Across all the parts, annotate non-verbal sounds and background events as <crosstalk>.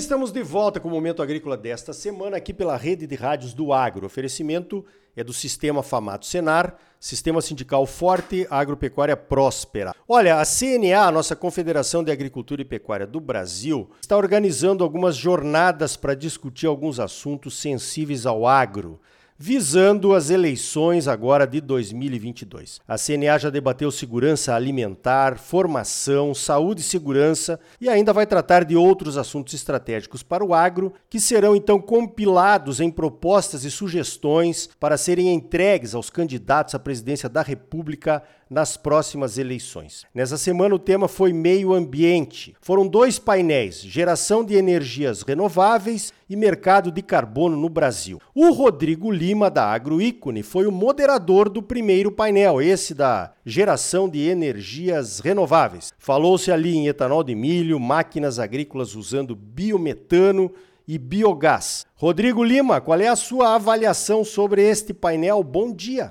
estamos de volta com o Momento Agrícola desta semana aqui pela rede de rádios do Agro. O oferecimento é do Sistema Famato Senar, Sistema Sindical Forte, Agropecuária Próspera. Olha, a CNA, a nossa Confederação de Agricultura e Pecuária do Brasil, está organizando algumas jornadas para discutir alguns assuntos sensíveis ao agro visando as eleições agora de 2022. A CNA já debateu segurança alimentar, formação, saúde e segurança e ainda vai tratar de outros assuntos estratégicos para o agro, que serão então compilados em propostas e sugestões para serem entregues aos candidatos à presidência da República nas próximas eleições. Nessa semana o tema foi meio ambiente. Foram dois painéis: geração de energias renováveis e mercado de carbono no Brasil. O Rodrigo Lima da Agroícone foi o moderador do primeiro painel, esse da geração de energias renováveis. Falou-se ali em etanol de milho, máquinas agrícolas usando biometano e biogás. Rodrigo Lima, qual é a sua avaliação sobre este painel? Bom dia.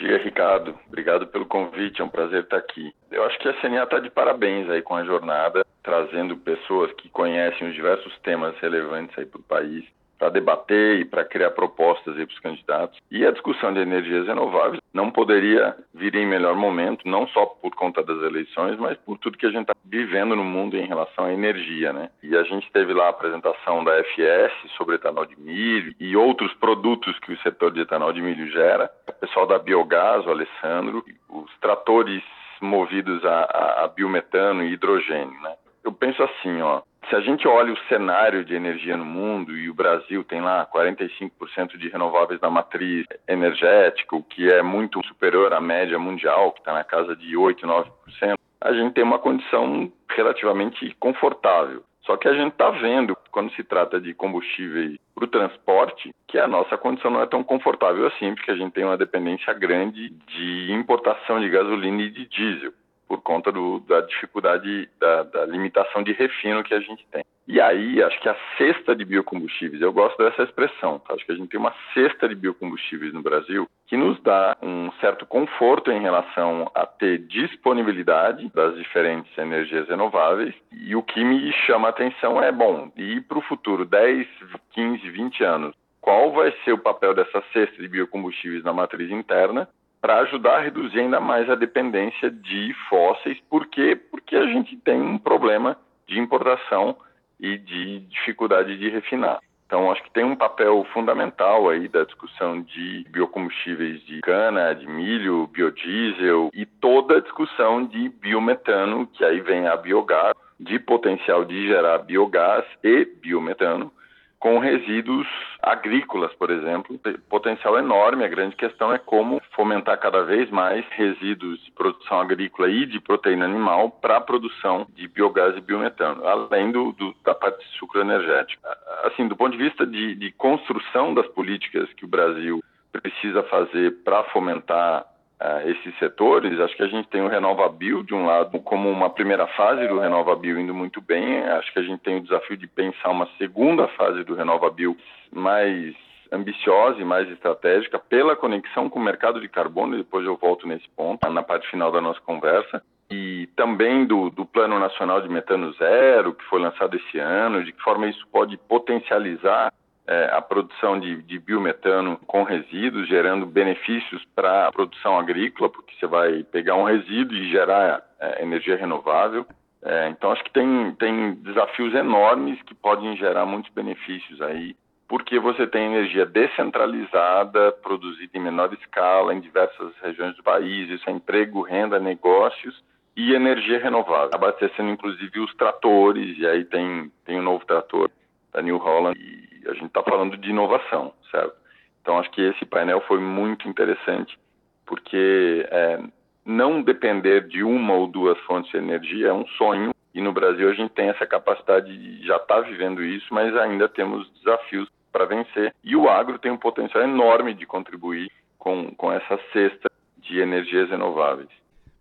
Dia, Ricardo. Obrigado pelo convite, é um prazer estar aqui. Eu acho que a CNA está de parabéns aí com a jornada, trazendo pessoas que conhecem os diversos temas relevantes aí para o país para debater e para criar propostas para os candidatos. E a discussão de energias renováveis não poderia vir em melhor momento, não só por conta das eleições, mas por tudo que a gente está vivendo no mundo em relação à energia, né? E a gente teve lá a apresentação da FS sobre etanol de milho e outros produtos que o setor de etanol de milho gera. Pessoal da Biogás, o Alessandro, os tratores movidos a, a, a biometano e hidrogênio, né? Eu penso assim, ó, se a gente olha o cenário de energia no mundo e o Brasil tem lá 45% de renováveis na matriz energética, o que é muito superior à média mundial, que está na casa de 8, 9%, a gente tem uma condição relativamente confortável. Só que a gente está vendo, quando se trata de combustíveis para o transporte, que a nossa condição não é tão confortável assim, porque a gente tem uma dependência grande de importação de gasolina e de diesel por conta do, da dificuldade, da, da, limitação de refino que a gente tem. E aí, acho que a cesta de biocombustíveis, eu gosto dessa expressão, tá? acho que a gente tem uma cesta de biocombustíveis no Brasil que nos dá um certo conforto em relação a ter disponibilidade das diferentes energias renováveis. E o que me chama a atenção é, bom, e para o futuro, 10, 15, 20 anos, qual vai ser o papel dessa cesta de biocombustíveis na matriz interna para ajudar a reduzir ainda mais a dependência de fósseis. Por quê? Porque a gente tem um problema de importação e de dificuldade de refinar. Então, acho que tem um papel fundamental aí da discussão de biocombustíveis de cana, de milho, biodiesel e toda a discussão de biometano, que aí vem a biogás, de potencial de gerar biogás e biometano, com resíduos agrícolas, por exemplo. Potencial enorme, a grande questão é como fomentar cada vez mais resíduos de produção agrícola e de proteína animal para a produção de biogás e biometano, além do, do, da parte de sucro energético. Assim, do ponto de vista de, de construção das políticas que o Brasil precisa fazer para fomentar uh, esses setores, acho que a gente tem o RenovaBio, de um lado, como uma primeira fase do RenovaBio indo muito bem. Acho que a gente tem o desafio de pensar uma segunda fase do RenovaBio mais ambiciosa e mais estratégica pela conexão com o mercado de carbono, depois eu volto nesse ponto, na parte final da nossa conversa, e também do, do Plano Nacional de Metano Zero, que foi lançado esse ano, de que forma isso pode potencializar é, a produção de, de, biometano com resíduos, gerando benefícios para a produção agrícola, porque você vai pegar um resíduo e gerar é, energia renovável. É, então, acho que tem, tem desafios enormes que podem gerar muitos benefícios aí, porque você tem energia descentralizada, produzida em menor escala, em diversas regiões do país, isso é emprego, renda, negócios e energia renovável, abastecendo inclusive os tratores, e aí tem, tem um novo trator da New Holland, e a gente está falando de inovação, certo? Então acho que esse painel foi muito interessante, porque é, não depender de uma ou duas fontes de energia é um sonho, e no Brasil a gente tem essa capacidade de já estar tá vivendo isso, mas ainda temos desafios para vencer. E o agro tem um potencial enorme de contribuir com, com essa cesta de energias renováveis.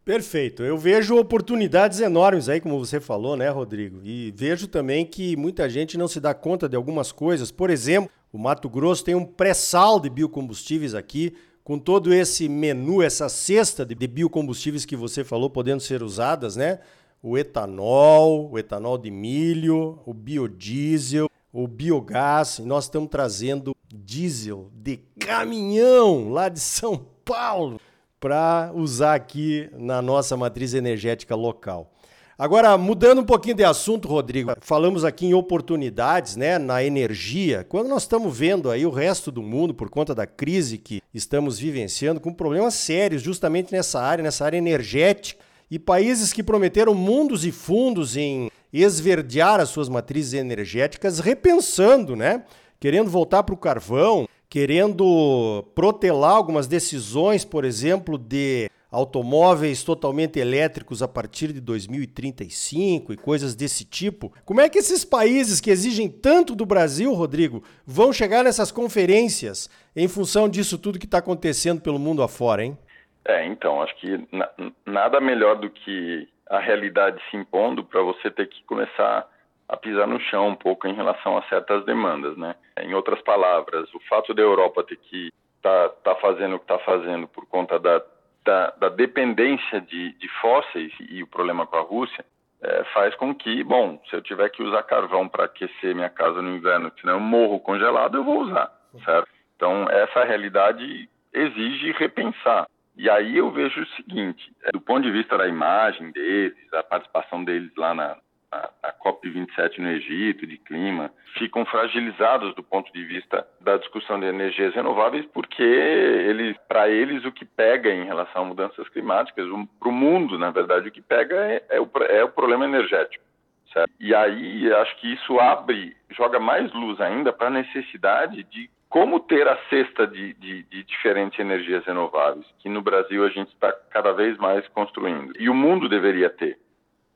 Perfeito. Eu vejo oportunidades enormes aí, como você falou, né, Rodrigo? E vejo também que muita gente não se dá conta de algumas coisas. Por exemplo, o Mato Grosso tem um pré-sal de biocombustíveis aqui, com todo esse menu, essa cesta de biocombustíveis que você falou podendo ser usadas, né? O etanol, o etanol de milho, o biodiesel, o biogás, e nós estamos trazendo diesel de caminhão lá de São Paulo para usar aqui na nossa matriz energética local. Agora, mudando um pouquinho de assunto, Rodrigo, falamos aqui em oportunidades, né, na energia. Quando nós estamos vendo aí o resto do mundo, por conta da crise que estamos vivenciando, com problemas sérios justamente nessa área, nessa área energética, e países que prometeram mundos e fundos em esverdear as suas matrizes energéticas, repensando, né, querendo voltar para o carvão, querendo protelar algumas decisões, por exemplo, de automóveis totalmente elétricos a partir de 2035 e coisas desse tipo. Como é que esses países que exigem tanto do Brasil, Rodrigo, vão chegar nessas conferências em função disso tudo que está acontecendo pelo mundo afora, hein? É, então, acho que na, nada melhor do que a realidade se impondo para você ter que começar a pisar no chão um pouco em relação a certas demandas, né? Em outras palavras, o fato da Europa ter que tá, tá fazendo o que está fazendo por conta da da, da dependência de, de, fósseis e o problema com a Rússia é, faz com que, bom, se eu tiver que usar carvão para aquecer minha casa no inverno, senão eu morro congelado, eu vou usar, certo? Então, essa realidade exige repensar. E aí eu vejo o seguinte, é, do ponto de vista da imagem deles, a participação deles lá na, a, a COP27 no Egito, de clima, ficam fragilizados do ponto de vista da discussão de energias renováveis, porque eles, para eles, o que pega em relação a mudanças climáticas, para o mundo, na verdade, o que pega é, é, o, é o problema energético. Certo? E aí acho que isso abre, joga mais luz ainda para a necessidade de como ter a cesta de, de, de, diferentes energias renováveis, que no Brasil a gente está cada vez mais construindo. E o mundo deveria ter.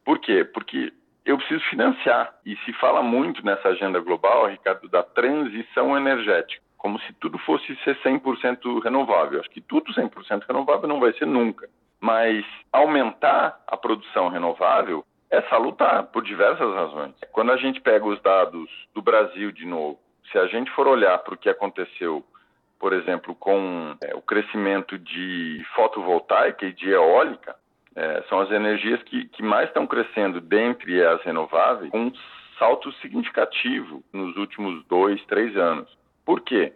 Por quê? Porque eu preciso financiar. E se fala muito nessa agenda global, Ricardo, da transição energética, como se tudo fosse ser 100% renovável. Acho que tudo 100% renovável não vai ser nunca. Mas aumentar a produção renovável é salutar por diversas razões. Quando a gente pega os dados do Brasil de novo, se a gente for olhar para o que aconteceu, por exemplo, com é, o crescimento de fotovoltaica e de eólica, é, são as energias que, que mais estão crescendo dentre as renováveis, com um salto significativo nos últimos dois, três anos. Por quê?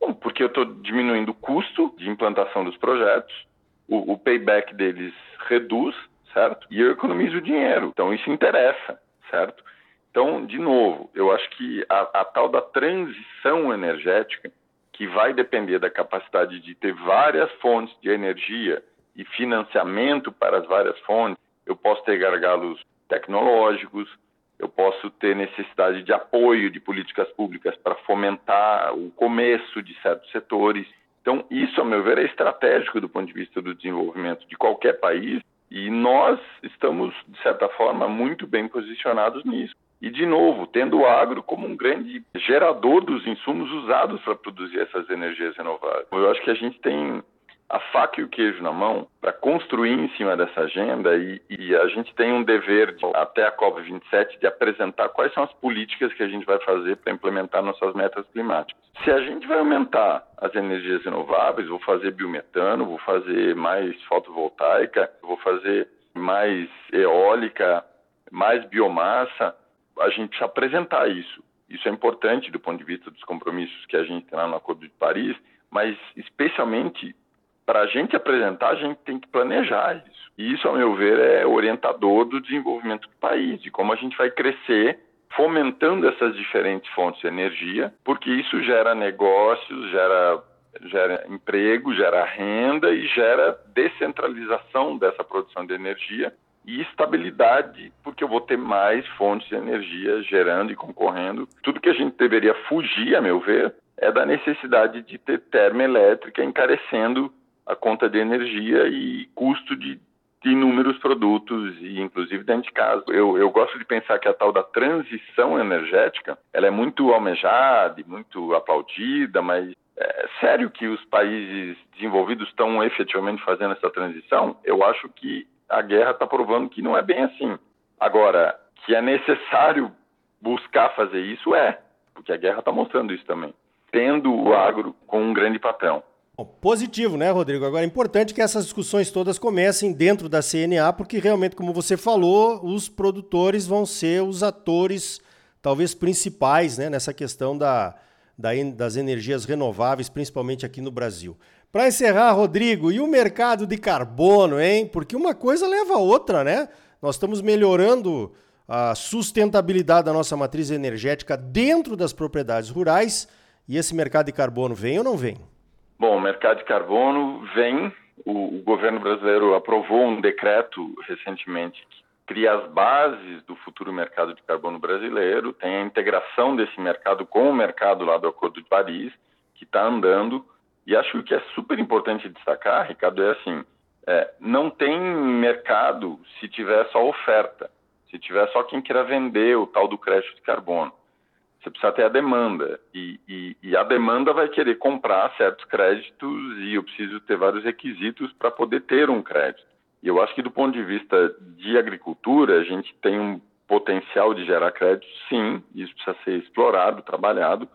Bom, porque eu estou diminuindo o custo de implantação dos projetos, o, o payback deles reduz, certo? E eu economizo dinheiro. Então isso interessa, certo? Então, de novo, eu acho que a, a, tal da transição energética, que vai depender da capacidade de ter várias fontes de energia e financiamento para as várias fontes, eu posso ter gargalos tecnológicos, eu posso ter necessidade de apoio de políticas públicas para fomentar o começo de certos setores. Então, isso, a meu ver, é estratégico do ponto de vista do desenvolvimento de qualquer país e nós estamos, de certa forma, muito bem posicionados nisso. E, de novo, tendo o agro como um grande gerador dos insumos usados para produzir essas energias renováveis. Eu acho que a gente tem a faca e o queijo na mão para construir em cima dessa agenda e, e, a gente tem um dever de, até a COP27 de apresentar quais são as políticas que a gente vai fazer para implementar nossas metas climáticas. Se a gente vai aumentar as energias renováveis, vou fazer biometano, vou fazer mais fotovoltaica, vou fazer mais eólica, mais biomassa, a gente precisa apresentar isso. Isso é importante do ponto de vista dos compromissos que a gente tem lá no Acordo de Paris, mas especialmente para a gente apresentar, a gente tem que planejar isso. E isso, a meu ver, é orientador do desenvolvimento do país, de como a gente vai crescer fomentando essas diferentes fontes de energia, porque isso gera negócios, gera, gera emprego, gera renda e gera descentralização dessa produção de energia e estabilidade, porque eu vou ter mais fontes de energia gerando e concorrendo. Tudo que a gente deveria fugir, a meu ver, é da necessidade de ter termoelétrica encarecendo a conta de energia e custo de, de inúmeros produtos e inclusive dentro de casa. Eu, eu gosto de pensar que a tal da transição energética, ela é muito almejada e muito aplaudida, mas é sério que os países desenvolvidos estão efetivamente fazendo essa transição? Eu acho que a guerra está provando que não é bem assim. Agora, que é necessário buscar fazer isso, é, porque a guerra está mostrando isso também, tendo o agro com um grande patrão. Bom, positivo, né, Rodrigo? Agora é importante que essas discussões todas comecem dentro da CNA, porque realmente, como você falou, os produtores vão ser os atores talvez principais né, nessa questão da, da, das energias renováveis, principalmente aqui no Brasil. Para encerrar, Rodrigo, e o mercado de carbono, hein? Porque uma coisa leva a outra, né? Nós estamos melhorando a sustentabilidade da nossa matriz energética dentro das propriedades rurais e esse mercado de carbono vem ou não vem? Bom, o mercado de carbono vem. O, o governo brasileiro aprovou um decreto recentemente que cria as bases do futuro mercado de carbono brasileiro, tem a integração desse mercado com o mercado lá do Acordo de Paris, que está andando. E acho que é super importante destacar, Ricardo, é assim, é, não tem mercado se tiver só oferta, se tiver só quem queira vender o tal do crédito de carbono. Você precisa ter a demanda. E, e, e, a demanda vai querer comprar certos créditos e eu preciso ter vários requisitos para poder ter um crédito. E eu acho que do ponto de vista de agricultura, a gente tem um potencial de gerar crédito, sim, isso precisa ser explorado, trabalhado.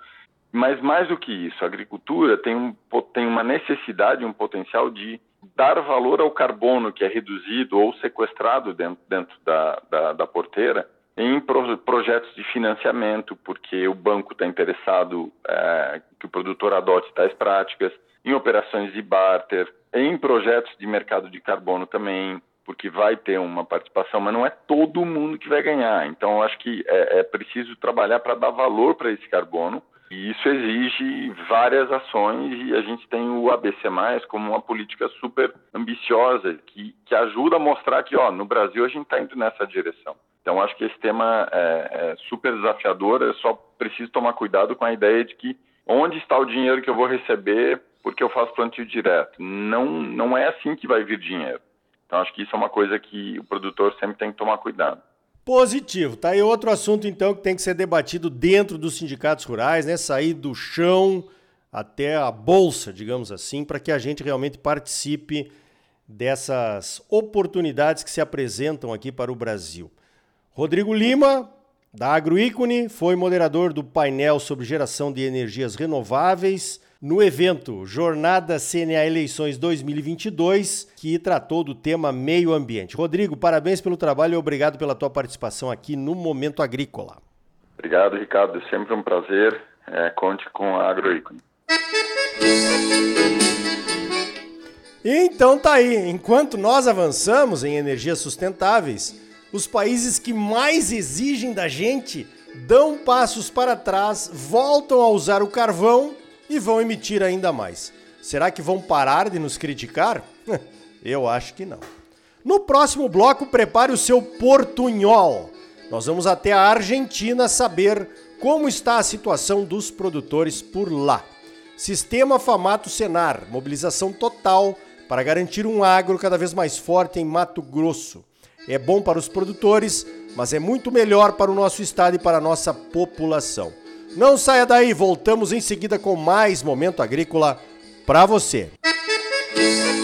Mas mais do que isso, a agricultura tem, um, tem uma necessidade, um potencial de dar valor ao carbono que é reduzido ou sequestrado dentro, dentro da, da, da porteira em pro, projetos de financiamento, porque o banco está interessado é, que o produtor adote tais práticas, em operações de barter, em projetos de mercado de carbono também, porque vai ter uma participação, mas não é todo mundo que vai ganhar. Então, acho que é, é preciso trabalhar para dar valor para esse carbono, e isso exige várias ações, e a gente tem o ABC, como uma política super ambiciosa, que, que ajuda a mostrar que ó, no Brasil a gente está indo nessa direção. Então, acho que esse tema é, é super desafiador, eu só preciso tomar cuidado com a ideia de que onde está o dinheiro que eu vou receber porque eu faço plantio direto. Não, não é assim que vai vir dinheiro. Então, acho que isso é uma coisa que o produtor sempre tem que tomar cuidado. Positivo. Tá aí outro assunto, então, que tem que ser debatido dentro dos sindicatos rurais, né? Sair do chão até a bolsa, digamos assim, para que a gente realmente participe dessas oportunidades que se apresentam aqui para o Brasil. Rodrigo Lima, da Agroícone, foi moderador do painel sobre geração de energias renováveis no evento Jornada CNA Eleições 2022, que tratou do tema meio ambiente. Rodrigo, parabéns pelo trabalho e obrigado pela tua participação aqui no Momento Agrícola. Obrigado, Ricardo. É sempre um prazer. É, conte com a Agroícone. Então tá aí. Enquanto nós avançamos em energias sustentáveis, os países que mais exigem da gente dão passos para trás, voltam a usar o carvão e vão emitir ainda mais. Será que vão parar de nos criticar? <laughs> Eu acho que não. No próximo bloco, prepare o seu portunhol. Nós vamos até a Argentina saber como está a situação dos produtores por lá. Sistema Famato Senar, mobilização total para garantir um agro cada vez mais forte em Mato Grosso é bom para os produtores, mas é muito melhor para o nosso estado e para a nossa população. Não saia daí, voltamos em seguida com mais momento agrícola para você. Música